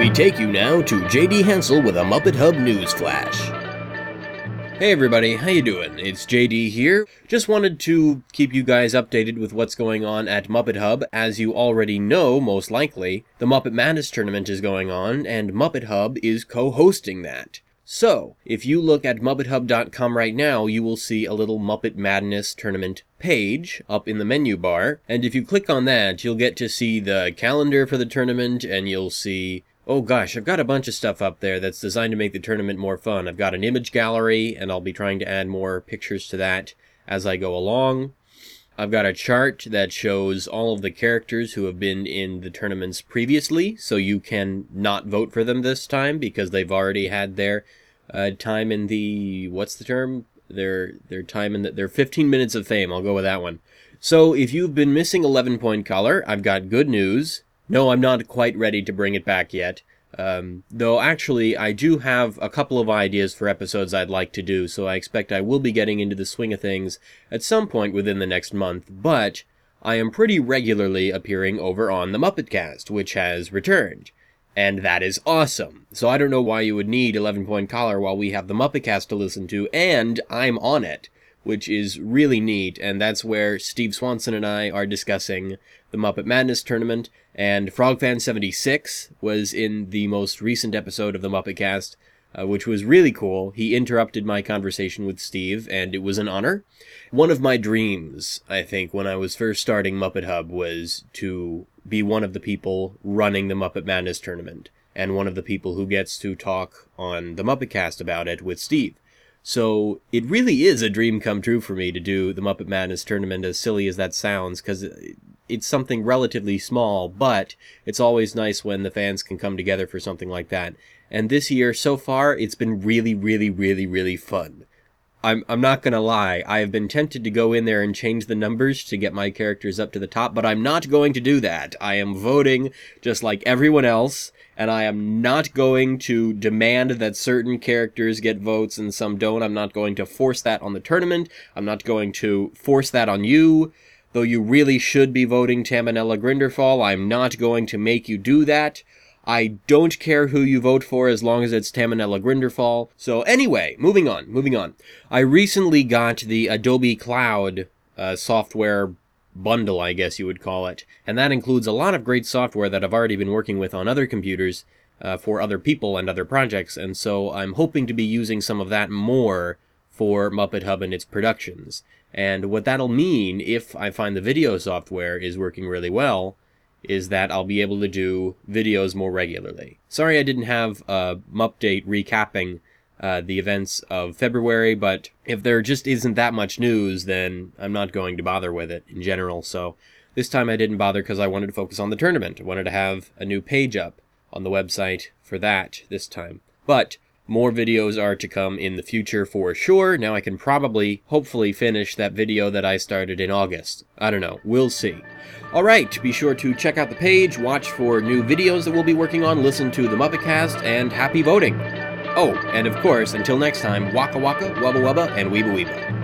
We take you now to JD Hansel with a Muppet Hub news flash. Hey everybody, how you doing? It's JD here. Just wanted to keep you guys updated with what's going on at Muppet Hub. As you already know, most likely, the Muppet Madness tournament is going on, and Muppet Hub is co-hosting that. So, if you look at MuppetHub.com right now, you will see a little Muppet Madness tournament page up in the menu bar. And if you click on that, you'll get to see the calendar for the tournament and you'll see Oh gosh, I've got a bunch of stuff up there that's designed to make the tournament more fun. I've got an image gallery, and I'll be trying to add more pictures to that as I go along. I've got a chart that shows all of the characters who have been in the tournaments previously, so you can not vote for them this time because they've already had their uh, time in the what's the term? Their their time in the, their 15 minutes of fame. I'll go with that one. So if you've been missing 11 Point Collar, I've got good news. No, I'm not quite ready to bring it back yet. Um, though actually, I do have a couple of ideas for episodes I'd like to do, so I expect I will be getting into the swing of things at some point within the next month. But I am pretty regularly appearing over on the Muppet Cast, which has returned and that is awesome. So I don't know why you would need 11 Point Collar while we have the Muppet Cast to listen to, and I'm on it, which is really neat, and that's where Steve Swanson and I are discussing the Muppet Madness tournament, and FrogFan76 was in the most recent episode of the Muppet Cast, uh, which was really cool. He interrupted my conversation with Steve, and it was an honor. One of my dreams, I think, when I was first starting Muppet Hub was to be one of the people running the Muppet Madness tournament, and one of the people who gets to talk on the Muppet Cast about it with Steve. So it really is a dream come true for me to do the Muppet Madness tournament, as silly as that sounds, because it's something relatively small, but it's always nice when the fans can come together for something like that. And this year, so far, it's been really, really, really, really fun. I'm, I'm not gonna lie, I have been tempted to go in there and change the numbers to get my characters up to the top, but I'm not going to do that. I am voting just like everyone else, and I am not going to demand that certain characters get votes and some don't. I'm not going to force that on the tournament. I'm not going to force that on you. Though you really should be voting Tamanella Grinderfall, I'm not going to make you do that. I don't care who you vote for as long as it's Tamanella Grinderfall. So anyway, moving on, moving on. I recently got the Adobe Cloud uh, software bundle, I guess you would call it, and that includes a lot of great software that I've already been working with on other computers uh, for other people and other projects, and so I'm hoping to be using some of that more for Muppet Hub and its productions. And what that'll mean, if I find the video software is working really well, is that I'll be able to do videos more regularly. Sorry I didn't have a update recapping uh, the events of February, but if there just isn't that much news, then I'm not going to bother with it in general. So this time I didn't bother because I wanted to focus on the tournament. I wanted to have a new page up on the website for that this time. But more videos are to come in the future for sure. Now I can probably, hopefully, finish that video that I started in August. I don't know. We'll see. Alright, be sure to check out the page, watch for new videos that we'll be working on, listen to the Muppetcast, and happy voting! Oh, and of course, until next time, waka waka, wubba wubba, and weeba weeba.